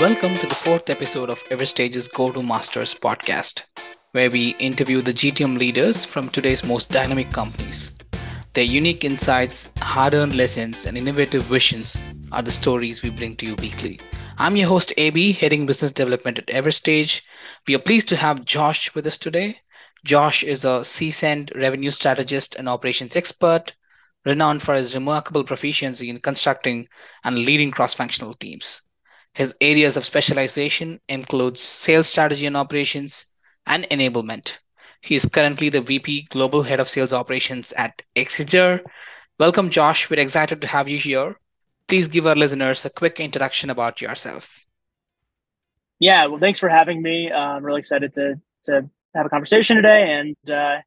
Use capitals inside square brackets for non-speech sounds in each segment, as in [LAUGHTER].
Welcome to the fourth episode of Everstage's Go to Masters podcast, where we interview the GTM leaders from today's most dynamic companies. Their unique insights, hard earned lessons, and innovative visions are the stories we bring to you weekly. I'm your host, AB, heading business development at Everstage. We are pleased to have Josh with us today. Josh is a seasoned revenue strategist and operations expert, renowned for his remarkable proficiency in constructing and leading cross functional teams. His areas of specialization includes sales strategy and operations and enablement. He is currently the VP Global Head of Sales Operations at Exiger. Welcome, Josh. We're excited to have you here. Please give our listeners a quick introduction about yourself. Yeah, well, thanks for having me. Uh, I'm really excited to to have a conversation today and uh,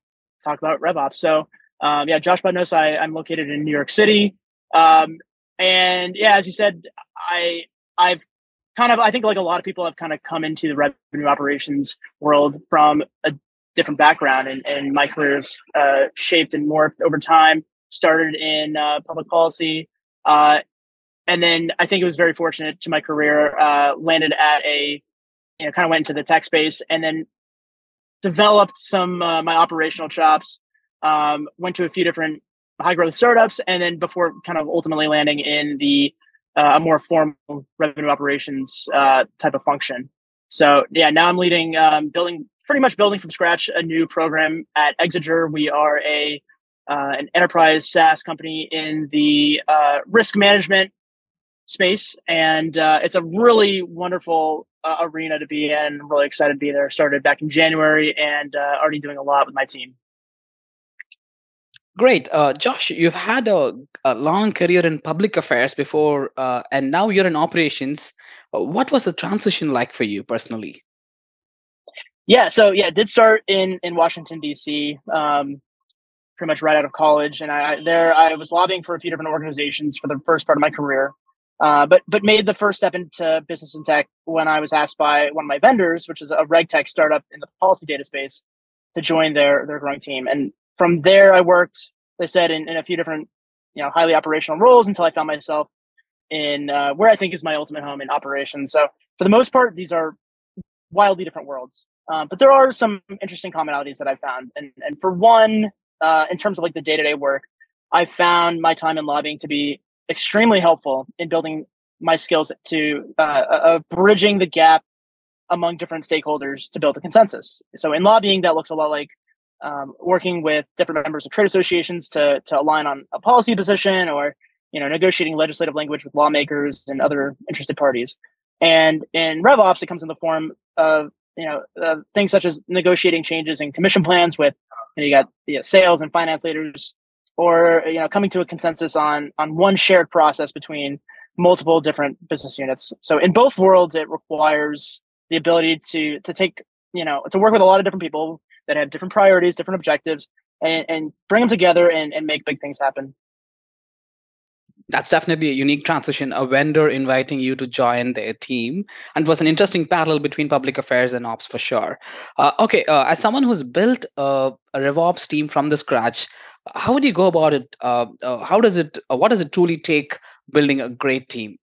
talk about RevOps. So, um, yeah, Josh Pudnos. I, I'm located in New York City, um, and yeah, as you said, I I've kind of I think like a lot of people have kind of come into the revenue operations world from a different background, and, and my career's uh, shaped and morphed over time. Started in uh, public policy, uh, and then I think it was very fortunate to my career. Uh, landed at a you know kind of went into the tech space, and then developed some uh, my operational chops. Um, went to a few different high growth startups, and then before kind of ultimately landing in the uh, a more formal revenue operations uh, type of function. So yeah, now I'm leading, um, building pretty much building from scratch a new program at Exiger. We are a uh, an enterprise SaaS company in the uh, risk management space, and uh, it's a really wonderful uh, arena to be in. I'm really excited to be there. Started back in January, and already doing a lot with my team. Great. Uh, Josh, you've had a, a, long career in public affairs before, uh, and now you're in operations. Uh, what was the transition like for you personally? Yeah, so yeah, did start in in Washington D.C. Um, pretty much right out of college, and I there I was lobbying for a few different organizations for the first part of my career, uh, but but made the first step into business and tech when I was asked by one of my vendors, which is a reg tech startup in the policy data space, to join their their growing team. And from there, I worked, they said, in, in a few different, you know, highly operational roles until I found myself in uh, where I think is my ultimate home in operations. So for the most part, these are wildly different worlds. Um, but there are some interesting commonalities that I found. And, and for one, uh, in terms of like the day to day work, I found my time in lobbying to be extremely helpful in building my skills to uh, uh, bridging the gap among different stakeholders to build a consensus. So in lobbying, that looks a lot like um, working with different members of trade associations to to align on a policy position or you know negotiating legislative language with lawmakers and other interested parties. And in revops it comes in the form of you know uh, things such as negotiating changes in commission plans with you, know, you got you know, sales and finance leaders or you know coming to a consensus on on one shared process between multiple different business units. So in both worlds it requires the ability to to take you know to work with a lot of different people that have different priorities, different objectives, and, and bring them together and, and make big things happen. That's definitely a unique transition. A vendor inviting you to join their team, and it was an interesting parallel between public affairs and ops for sure. Uh, okay, uh, as someone who's built a, a RevOps team from the scratch, how would you go about it? Uh, uh how does it? Uh, what does it truly take building a great team?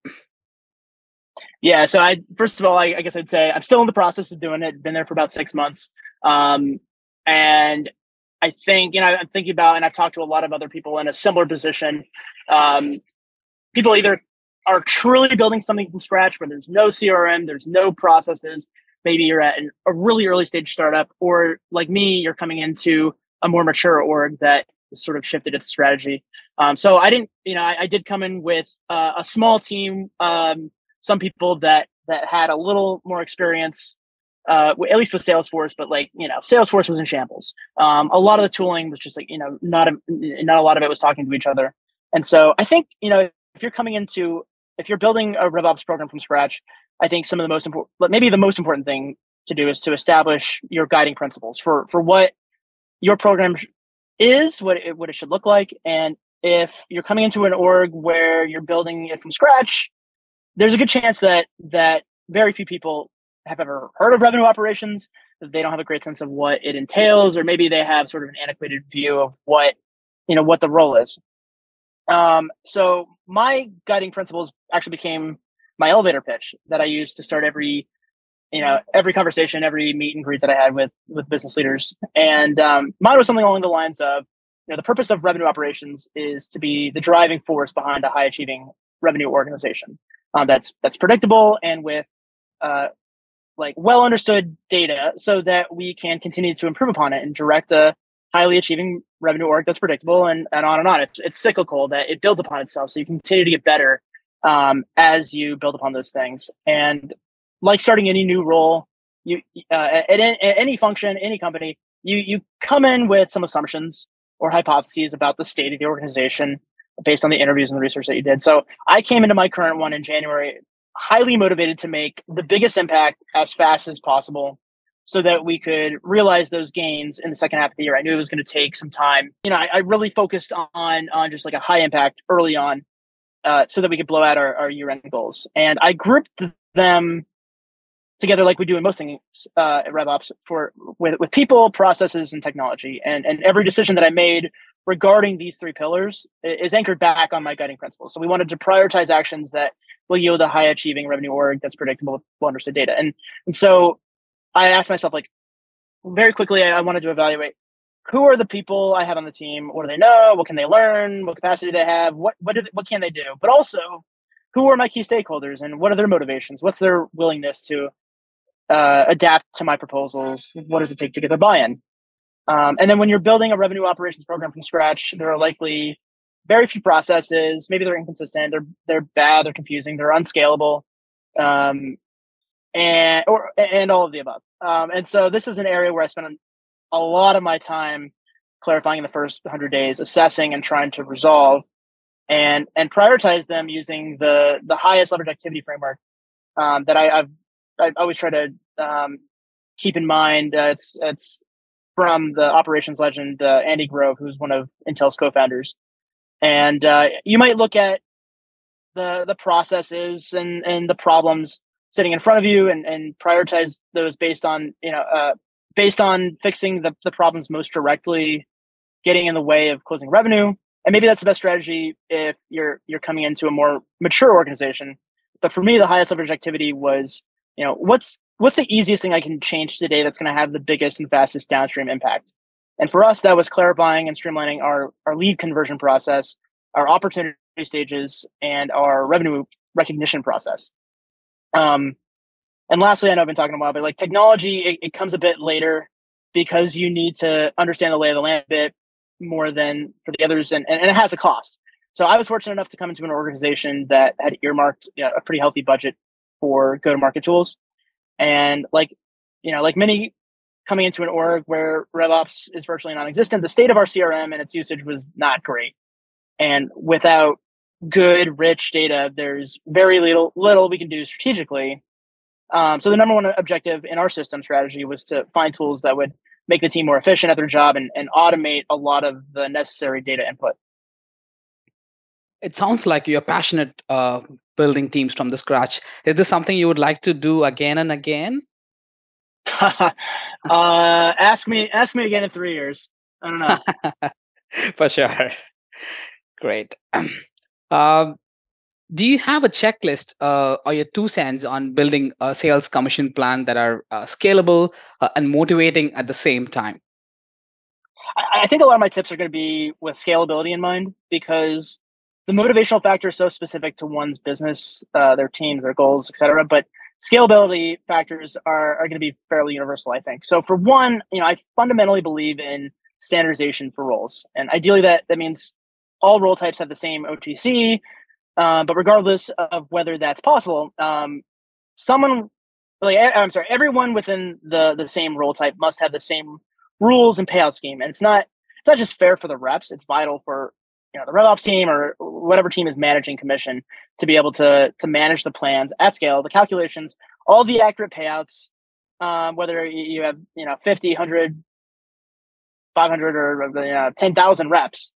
Yeah, so I first of all, I, I, guess I'd say I'm still in the process of doing it. Been there for about six months. Um, and I think, you know, I'm thinking about, and I've talked to a lot of other people in a similar position. Um, people either are truly building something from scratch where there's no CRM, there's no processes. Maybe you're at an, a really early stage startup, or like me, you're coming into a more mature org that sort of shifted its strategy. Um, so I didn't, you know, I, I did come in with uh, a small team, um, some people that that had a little more experience uh, at least with Salesforce, but like you know, Salesforce was in shambles. Um, a lot of the tooling was just like you know, not a, not a lot of it was talking to each other. And so I think you know, if you're coming into if you're building a RevOps program from scratch, I think some of the most important, maybe the most important thing to do is to establish your guiding principles for for what your program is, what it, what it should look like, and if you're coming into an org where you're building it from scratch, there's a good chance that that very few people have ever heard of revenue operations. They don't have a great sense of what it entails, or maybe they have sort of an antiquated view of what you know what the role is. Um, so my guiding principles actually became my elevator pitch that I use to start every you know every conversation every meet and greet that i had with with business leaders and um, mine was something along the lines of you know the purpose of revenue operations is to be the driving force behind a high achieving revenue organization um, that's that's predictable and with uh, like well understood data so that we can continue to improve upon it and direct a highly achieving revenue org that's predictable and, and on and on it's, it's cyclical that it builds upon itself so you continue to get better um, as you build upon those things and like starting any new role, you uh, at, at, any function, any company, you you come in with some assumptions or hypotheses about the state of the organization based on the interviews and the research that you did. So I came into my current one in January, highly motivated to make the biggest impact as fast as possible so that we could realize those gains in the second half of the year. I knew it was going to take some time. You know, I, I, really focused on on just like a high impact early on, uh, so that we could blow out our, our year end goals. And I grouped them together like we do in most things uh, at RevOps for with, with people, processes, and technology. And and every decision that I made regarding these three pillars is anchored back on my guiding principles. So we wanted to prioritize actions that will yield a high achieving revenue org that's predictable with well understood data. And and so I asked myself like very quickly I wanted to evaluate who are the people I have on the team? What do they know? What can they learn? What capacity do they have? What what do they, what can they do? But also, who are my key stakeholders and what are their motivations? What's their willingness to uh, adapt to my proposals. What does it take to get their buy-in? Um, and then when you're building a revenue operations program from scratch, there are likely very few processes. Maybe they're inconsistent. They're they're bad. They're confusing. They're unscalable, um, and or and all of the above. Um, and so this is an area where I spend a lot of my time clarifying in the first 100 days, assessing and trying to resolve, and and prioritize them using the the highest leverage activity framework um, that I, have I always try to um, keep in mind. Uh, it's it's from the operations legend uh, Andy Grove, who's one of Intel's co-founders, and uh, you might look at the the processes and and the problems sitting in front of you and and prioritize those based on you know uh, based on fixing the, the problems most directly getting in the way of closing revenue. And maybe that's the best strategy if you're you're coming into a more mature organization. But for me the highest leverage activity was you know what's what's the easiest thing i can change today that's going to have the biggest and fastest downstream impact and for us that was clarifying and streamlining our our lead conversion process our opportunity stages and our revenue recognition process um and lastly i know i've been talking a while but like technology it, it comes a bit later because you need to understand the lay of the land a bit more than for the others and, and, it has a cost so i was fortunate enough to come into an organization that had earmarked you know, a pretty healthy budget for go to market tools. And like, you know, like many coming into an org where RevOps is virtually non existent, the state of our CRM and its usage was not great. And without good, rich data, there's very little little we can do strategically. Um, so the number one objective in our system strategy was to find tools that would make the team more efficient at their job and, and automate a lot of the necessary data input. It sounds like you're passionate uh, building teams from the scratch. Is this something you would like to do again and again? [LAUGHS] uh, ask me. Ask me again in three years. I don't know. [LAUGHS] For sure. Great. [CLEARS THROAT] Um, do you have a checklist uh, or your two cents on building a sales commission plan that are uh, scalable uh, and motivating at the same time? I, I think a lot of my tips are going to be with scalability in mind because the motivational factor is so specific to one's business, uh, their teams, their goals, etc. But scalability factors are, are going to be fairly universal, I think. So for one, you know, I fundamentally believe in standardization for roles, and ideally that that means all role types have the same OTC. Uh, but regardless of whether that's possible, um, someone like I'm sorry, everyone within the the same role type must have the same rules and payout scheme, and it's not it's not just fair for the reps; it's vital for you know the RevOps team or whatever team is managing commission to be able to to manage the plans at scale, the calculations, all the accurate payouts, um, whether you have you know 50, 100, 500 or you know, 10,000 reps.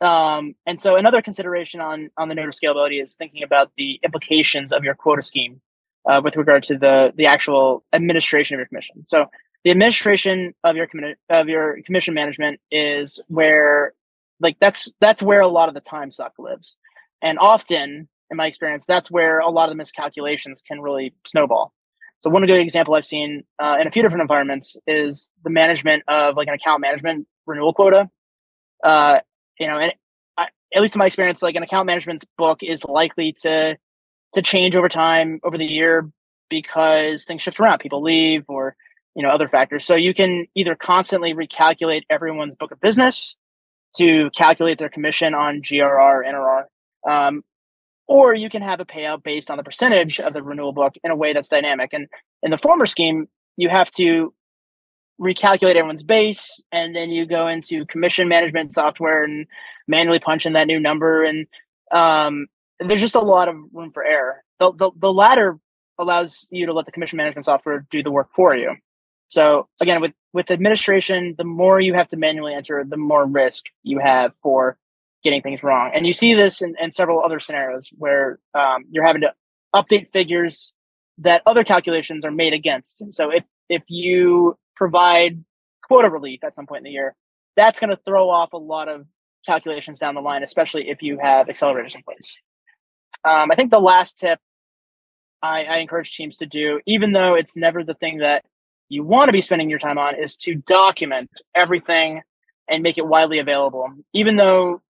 Um, and so another consideration on on the note of scalability is thinking about the implications of your quota scheme uh, with regard to the the actual administration of your commission. So the administration of your commi- of your commission management is where like that's that's where a lot of the time suck lives and often in my experience, that's where a lot of the miscalculations can really snowball. So one good example I've seen uh, in a few different environments is the management of like an account management renewal quota. Uh, you know, and I, at least in my experience, like an account management's book is likely to to change over time over the year because things shift around, people leave, or you know other factors. So you can either constantly recalculate everyone's book of business to calculate their commission on GRR, NRR, um, or you can have a payout based on the percentage of the renewal book in a way that's dynamic. And in the former scheme, you have to recalculate everyone's base and then you go into commission management software and manually punch in that new number. And um, there's just a lot of room for error. The, the, the latter allows you to let the commission management software do the work for you. So again with with administration the more you have to manually enter the more risk you have for getting things wrong. And you see this in, in several other scenarios where um, you're having to update figures that other calculations are made against. And So if if you provide quota relief at some point in the year, that's going to throw off a lot of calculations down the line, especially if you have accelerators in place. Um, I think the last tip I, I encourage teams to do, even though it's never the thing that you want to be spending your time on, is to document everything and make it widely available. Even though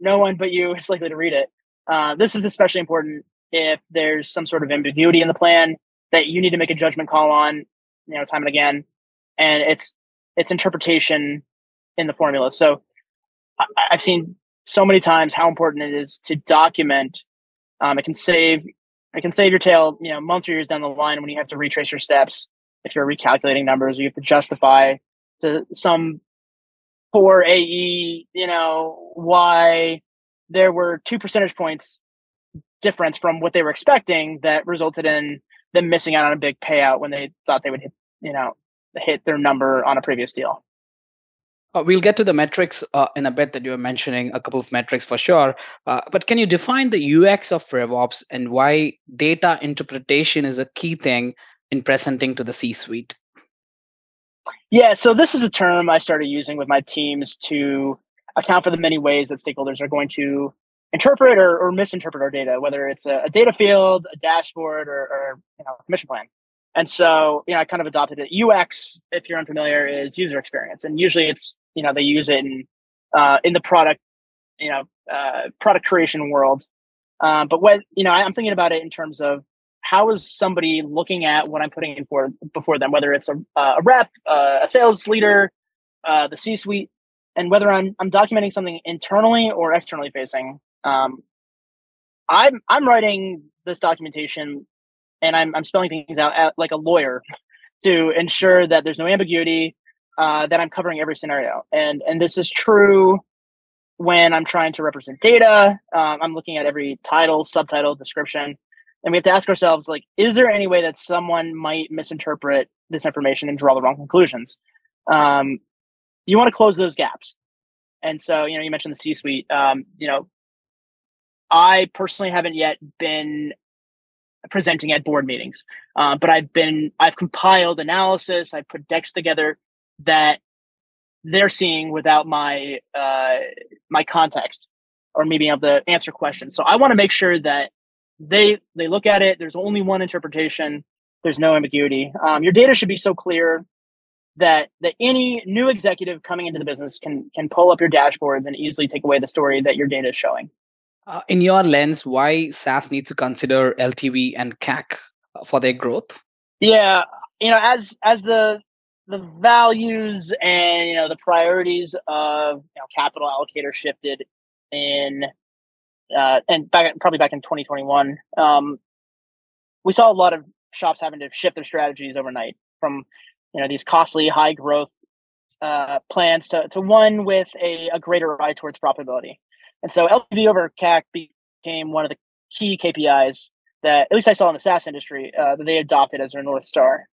no one but you is likely to read it. Uh, this is especially important if there's some sort of ambiguity in the plan that you need to make a judgment call on, you know, time and again, and it's it's interpretation in the formula. So I, have seen so many times how important it is to document. Um, it can save it can save your tail, you know, months or years down the line when you have to retrace your steps. If you're recalculating numbers, you have to justify to some poor AE, you know, why there were two percentage points difference from what they were expecting that resulted in them missing out on a big payout when they thought they would hit, you know, hit their number on a previous deal. Uh, we'll get to the metrics uh, in a bit that you were mentioning, a couple of metrics for sure. Uh, but can you define the UX of RevOps and why data interpretation is a key thing in presenting to the C suite? Yeah, so this is a term I started using with my teams to account for the many ways that stakeholders are going to interpret or, or misinterpret our data, whether it's a, a data field, a dashboard, or, or you know, a commission plan. And so, you know, I kind of adopted it. UX, if you're unfamiliar, is user experience, and usually it's you know they use it in uh, in the product, you know, uh, product creation world. Um, but when you know, I, I'm thinking about it in terms of how is somebody looking at what I'm putting in for before them, whether it's a, uh, a rep, uh, a sales leader, uh, the C-suite, and whether I'm I'm documenting something internally or externally facing. Um, I'm I'm writing this documentation, and I'm I'm spelling things out at, like a lawyer to ensure that there's no ambiguity, uh, that I'm covering every scenario, and and this is true when I'm trying to represent data. Um, I'm looking at every title, subtitle, description and we have to ask ourselves like is there any way that someone might misinterpret this information and draw the wrong conclusions? Um, you want to close those gaps. And so you know you mentioned the c suite um, you know i personally haven't yet been presenting at board meetings uh, but i've been i've compiled analysis i've put decks together that they're seeing without my uh, my context or me being able to answer questions. So i want to make sure that they they look at it. There's only one interpretation. There's no ambiguity. Um, your data should be so clear that that any new executive coming into the business can can pull up your dashboards and easily take away the story that your data is showing. Uh, in your lens, why SaaS needs to consider LTV and CAC for their growth? Yeah, you know, as as the the values and you know the priorities of you know, capital allocator shifted in uh, and back probably back in 2021, um, we saw a lot of shops having to shift their strategies overnight from you know these costly high growth uh, plans to, to one with a, a greater eye towards profitability. And so LTV over CAC became one of the key KPIs that at least I saw in the SaaS industry uh, that they adopted as their north star.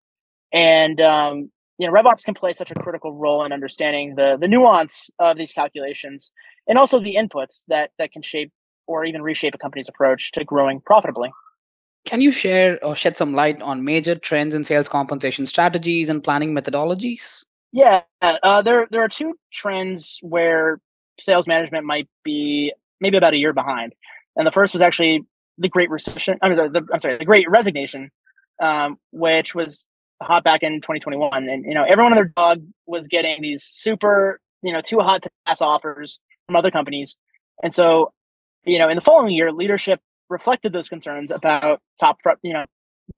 And um, you know, RevOps can play such a critical role in understanding the the nuance of these calculations and also the inputs that that can shape or even reshape a company's approach to growing profitably. Can you share or shed some light on major trends in sales compensation strategies and planning methodologies? Yeah, uh, there there are two trends where sales management might be maybe about a year behind, and the first was actually the Great Recession. I'm sorry, the, I'm sorry, the Great Resignation, um, which was hot back in 2021, and you know everyone and their dog was getting these super, you know, too hot to pass offers from other companies, and so, you know, in the following year, leadership reflected those concerns about top, you know,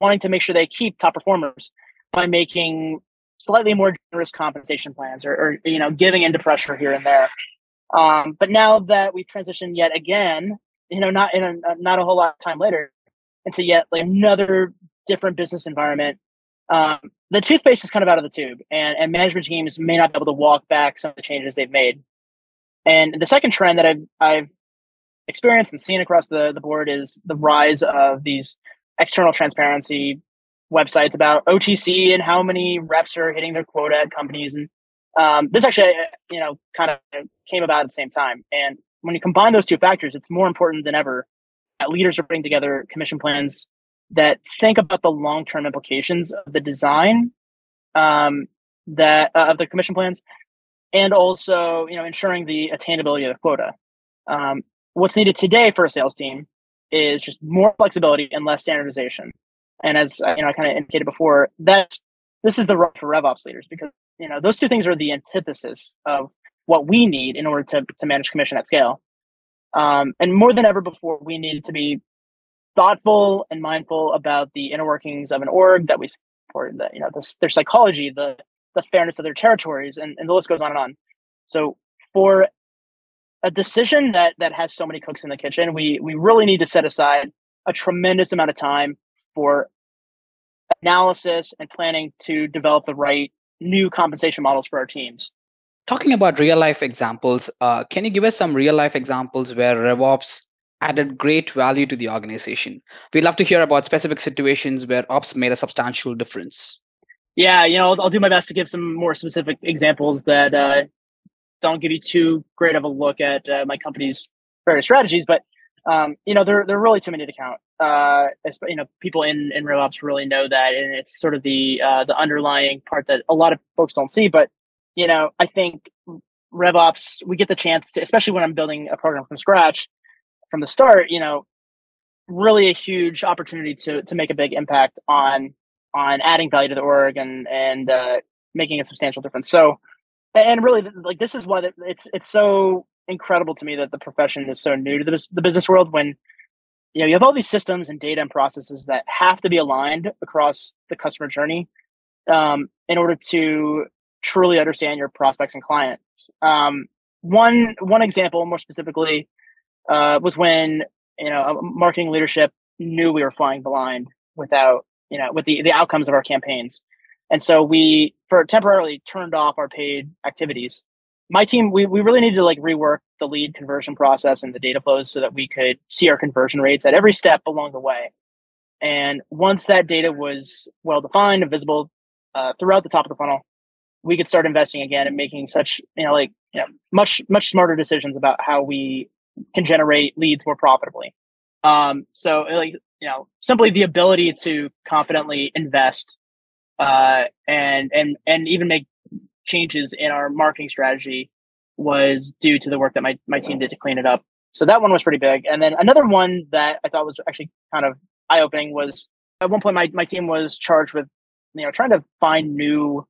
wanting to make sure they keep top performers by making slightly more generous compensation plans or, or you know giving into pressure here and there. Um, but now that we've transitioned yet again, you know, not in a, not a whole lot of time later, into yet like another different business environment, um, the toothpaste is kind of out of the tube, and and management teams may not be able to walk back some of the changes they've made. And the second trend that I've I've experienced and seen across the the board is the rise of these external transparency websites about OTC and how many reps are hitting their quota at companies. And um, this actually, you know, kind of came about at the same time. And when you combine those two factors, it's more important than ever that leaders are putting together commission plans that think about the long-term implications of the design um, that uh, of the commission plans, and also, you know, ensuring the attainability of the quota. Um, what's needed today for a sales team is just more flexibility and less standardization. And as uh, you know, I kind of indicated before, that's this is the rub for RevOps leaders because you know those two things are the antithesis of what we need in order to to manage commission at scale. Um, and more than ever before, we need to be thoughtful and mindful about the inner workings of an org that we support, the, you know, the, their psychology, the the fairness of their territories, and, and the list goes on and on. So for a decision that that has so many cooks in the kitchen, we we really need to set aside a tremendous amount of time for analysis and planning to develop the right new compensation models for our teams. Talking about real life examples, uh, can you give us some real life examples where RevOps added great value to the organization? We'd love to hear about specific situations where ops made a substantial difference. Yeah, you know, I'll, I'll do my best to give some more specific examples that uh, don't give you too great of a look at uh, my company's various strategies, but um, you know, there there are really too many to count. Uh, you know, people in in RevOps really know that, and it's sort of the uh, the underlying part that a lot of folks don't see. But you know, I think RevOps we get the chance to, especially when I'm building a program from scratch, from the start. You know, really a huge opportunity to to make a big impact on on adding value to the org and and uh, making a substantial difference. So, and really, like this is why it's it's so incredible to me that the profession is so new to the, the business world when you know you have all these systems and data and processes that have to be aligned across the customer journey um, in order to truly understand your prospects and clients. Um, one one example more specifically uh, was when you know marketing leadership knew we were flying blind without you know with the the outcomes of our campaigns and so we for temporarily turned off our paid activities. My team we, we really needed to like rework the lead conversion process and the data flows so that we could see our conversion rates at every step along the way. And once that data was well defined and visible uh, throughout the top of the funnel we could start investing again and making such you know like you know much much smarter decisions about how we can generate leads more profitably. Um so like you know simply the ability to confidently invest uh and and and even make changes in our marketing strategy was due to the work that my, my team did to clean it up. So that one was pretty big. And then another one that I thought was actually kind of eye opening was at one point my, my team was charged with, you know, trying to find new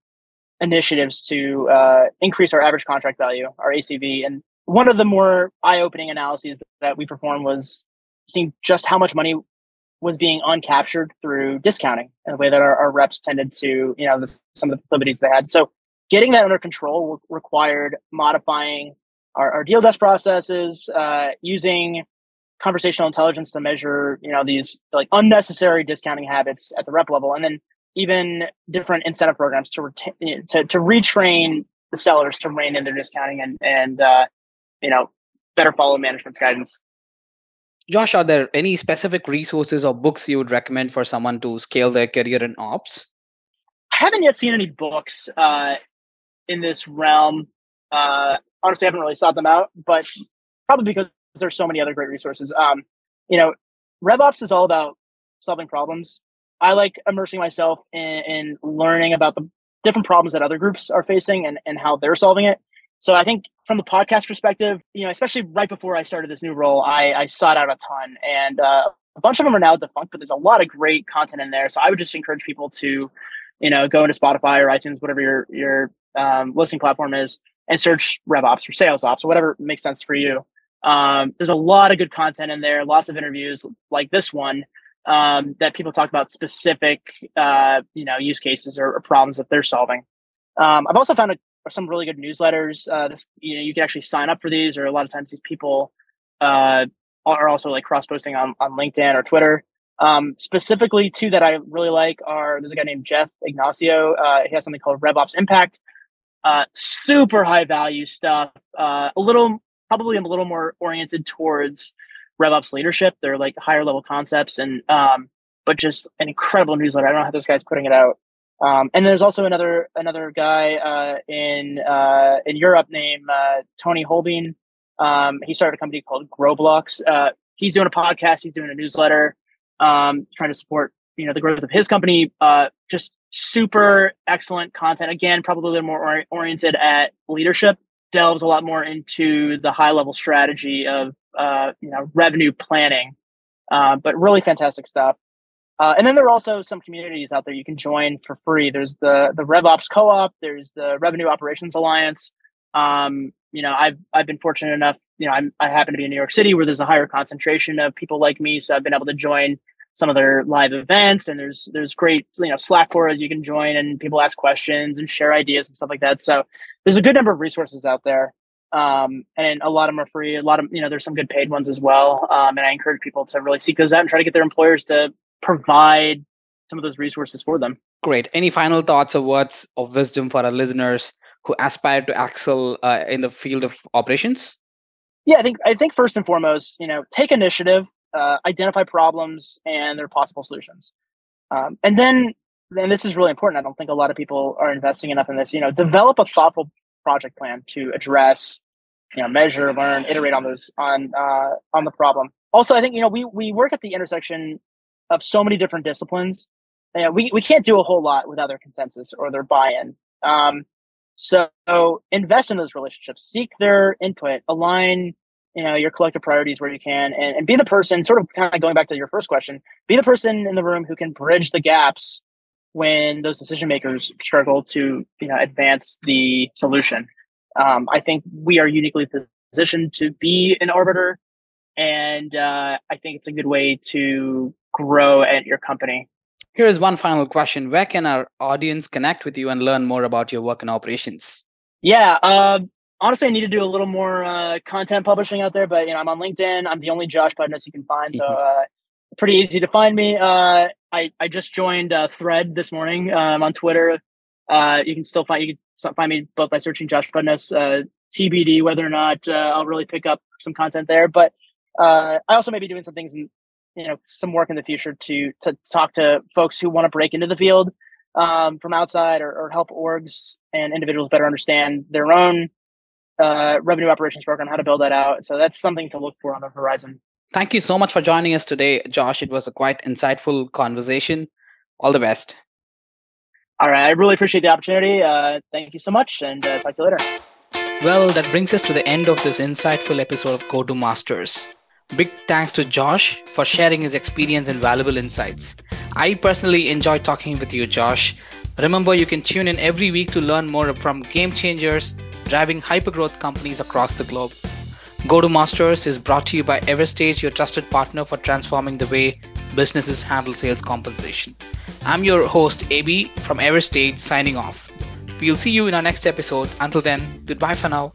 initiatives to uh, increase our average contract value, our ACV. And one of the more eye opening analyses that we performed was seeing just how much money was being uncaptured through discounting in the way that our, our reps tended to, you know, the, some of the proclivities they had. So getting that under control required modifying our, our deal desk processes, uh, using conversational intelligence to measure, you know, these like unnecessary discounting habits at the rep level, and then even different incentive programs to retain, to, to retrain the sellers to rein in their discounting and and uh, you know better follow management's guidance. Josh, are there any specific resources or books you would recommend for someone to scale their career in ops? I haven't yet seen any books. Uh, in this realm. Uh, honestly, I haven't really sought them out, but probably because there's so many other great resources. Um, you know, RevOps is all about solving problems. I like immersing myself in, in learning about the different problems that other groups are facing and, and how they're solving it. So I think from the podcast perspective, you know, especially right before I started this new role, I, I sought out a ton. And uh, a bunch of them are now defunct, but there's a lot of great content in there. So I would just encourage people to, you know, go into Spotify or iTunes, whatever your your um, listening platform is, and search RevOps or Sales Ops or whatever makes sense for you. Um, there's a lot of good content in there, lots of interviews like this one um, that people talk about specific, uh, you know, use cases or, or problems that they're solving. Um, I've also found a, some really good newsletters. Uh, this, you know, you can actually sign up for these, or a lot of times these people uh, are also like cross posting on, on LinkedIn or Twitter. Um, specifically, two that I really like are there's a guy named Jeff Ignacio. Uh, he has something called RevOps Impact. Uh, super high value stuff. Uh, a little, probably a little more oriented towards RevOps leadership. They're like higher level concepts, and um, but just an incredible newsletter. I don't know how this guy's putting it out. Um, and there's also another another guy uh, in uh, in Europe named uh, Toni Hohlbein. Um, he started a company called Growblocks. Uh, he's doing a podcast. He's doing a newsletter, um, trying to support you know the growth of his company. Uh, just super excellent content. Again, probably a little more or- oriented at leadership. Delves a lot more into the high level strategy of uh, you know revenue planning, but really fantastic stuff. Uh, and then there are also some communities out there you can join for free. There's the the RevOps Co-op. There's the Revenue Operations Alliance. Um, you know, I've I've been fortunate enough. You know, I'm, I happen to be in New York City where there's a higher concentration of people like me, so I've been able to join some of their live events. And there's there's great you know Slack forums you can join, and people ask questions and share ideas and stuff like that. So there's a good number of resources out there. Um, and a lot of them are free. A lot of you know, there's some good paid ones as well. Um, and I encourage people to really seek those out and try to get their employers to provide some of those resources for them. Great. Any final thoughts or words of wisdom for our listeners who aspire to excel uh, in the field of operations? Yeah, I think I think first and foremost, you know, take initiative, uh, identify problems and their possible solutions, um, and then and this is really important. I don't think a lot of people are investing enough in this. You know, develop a thoughtful project plan to address, you know, measure, learn, iterate on those on uh, on the problem. Also, I think you know we we work at the intersection of so many different disciplines. And we, we can't do a whole lot without their consensus or their buy-in. Um, so invest in those relationships, seek their input, align, you know, your collective priorities where you can, and, and be the person, sort of kind of going back to your first question, be the person in the room who can bridge the gaps when those decision makers struggle to, you know, advance the solution. Um, I think we are uniquely positioned to be an arbiter, and uh, I think it's a good way to grow at your company. Here's one final question Where can our audience connect with you and learn more about your work and operations? Yeah, uh, honestly, I need to do a little more uh, content publishing out there, but you know, I'm on LinkedIn. I'm the only Josh Pudnos you can find, so mm-hmm. uh, pretty easy to find me. Uh, I I just joined Thread this morning um, on Twitter. Uh, you can still find you can find me both by searching Josh Pudnos. Uh, TBD whether or not I'll really pick up some content there, but I also may be doing some things in you know some work in the future to to talk to folks who want to break into the field um, from outside or, or, help orgs and individuals better understand their own uh, revenue operations program, how to build that out. So that's something to look for on the horizon. Thank you so much for joining us today, Josh. It was a quite insightful conversation. All the best. All right. I really appreciate the opportunity. Uh, thank you so much, and uh, talk to you later. Well, that brings us to the end of this insightful episode of Go to Masters. Big thanks to Josh for sharing his experience and valuable insights. I personally enjoyed talking with you, Josh. Remember, you can tune in every week to learn more from game changers driving hypergrowth companies across the globe. Go to Masters is brought to you by Everstage, your trusted partner for transforming the way businesses handle sales compensation. I'm your host, AB from Everstage, signing off. We'll see you in our next episode. Until then, goodbye for now.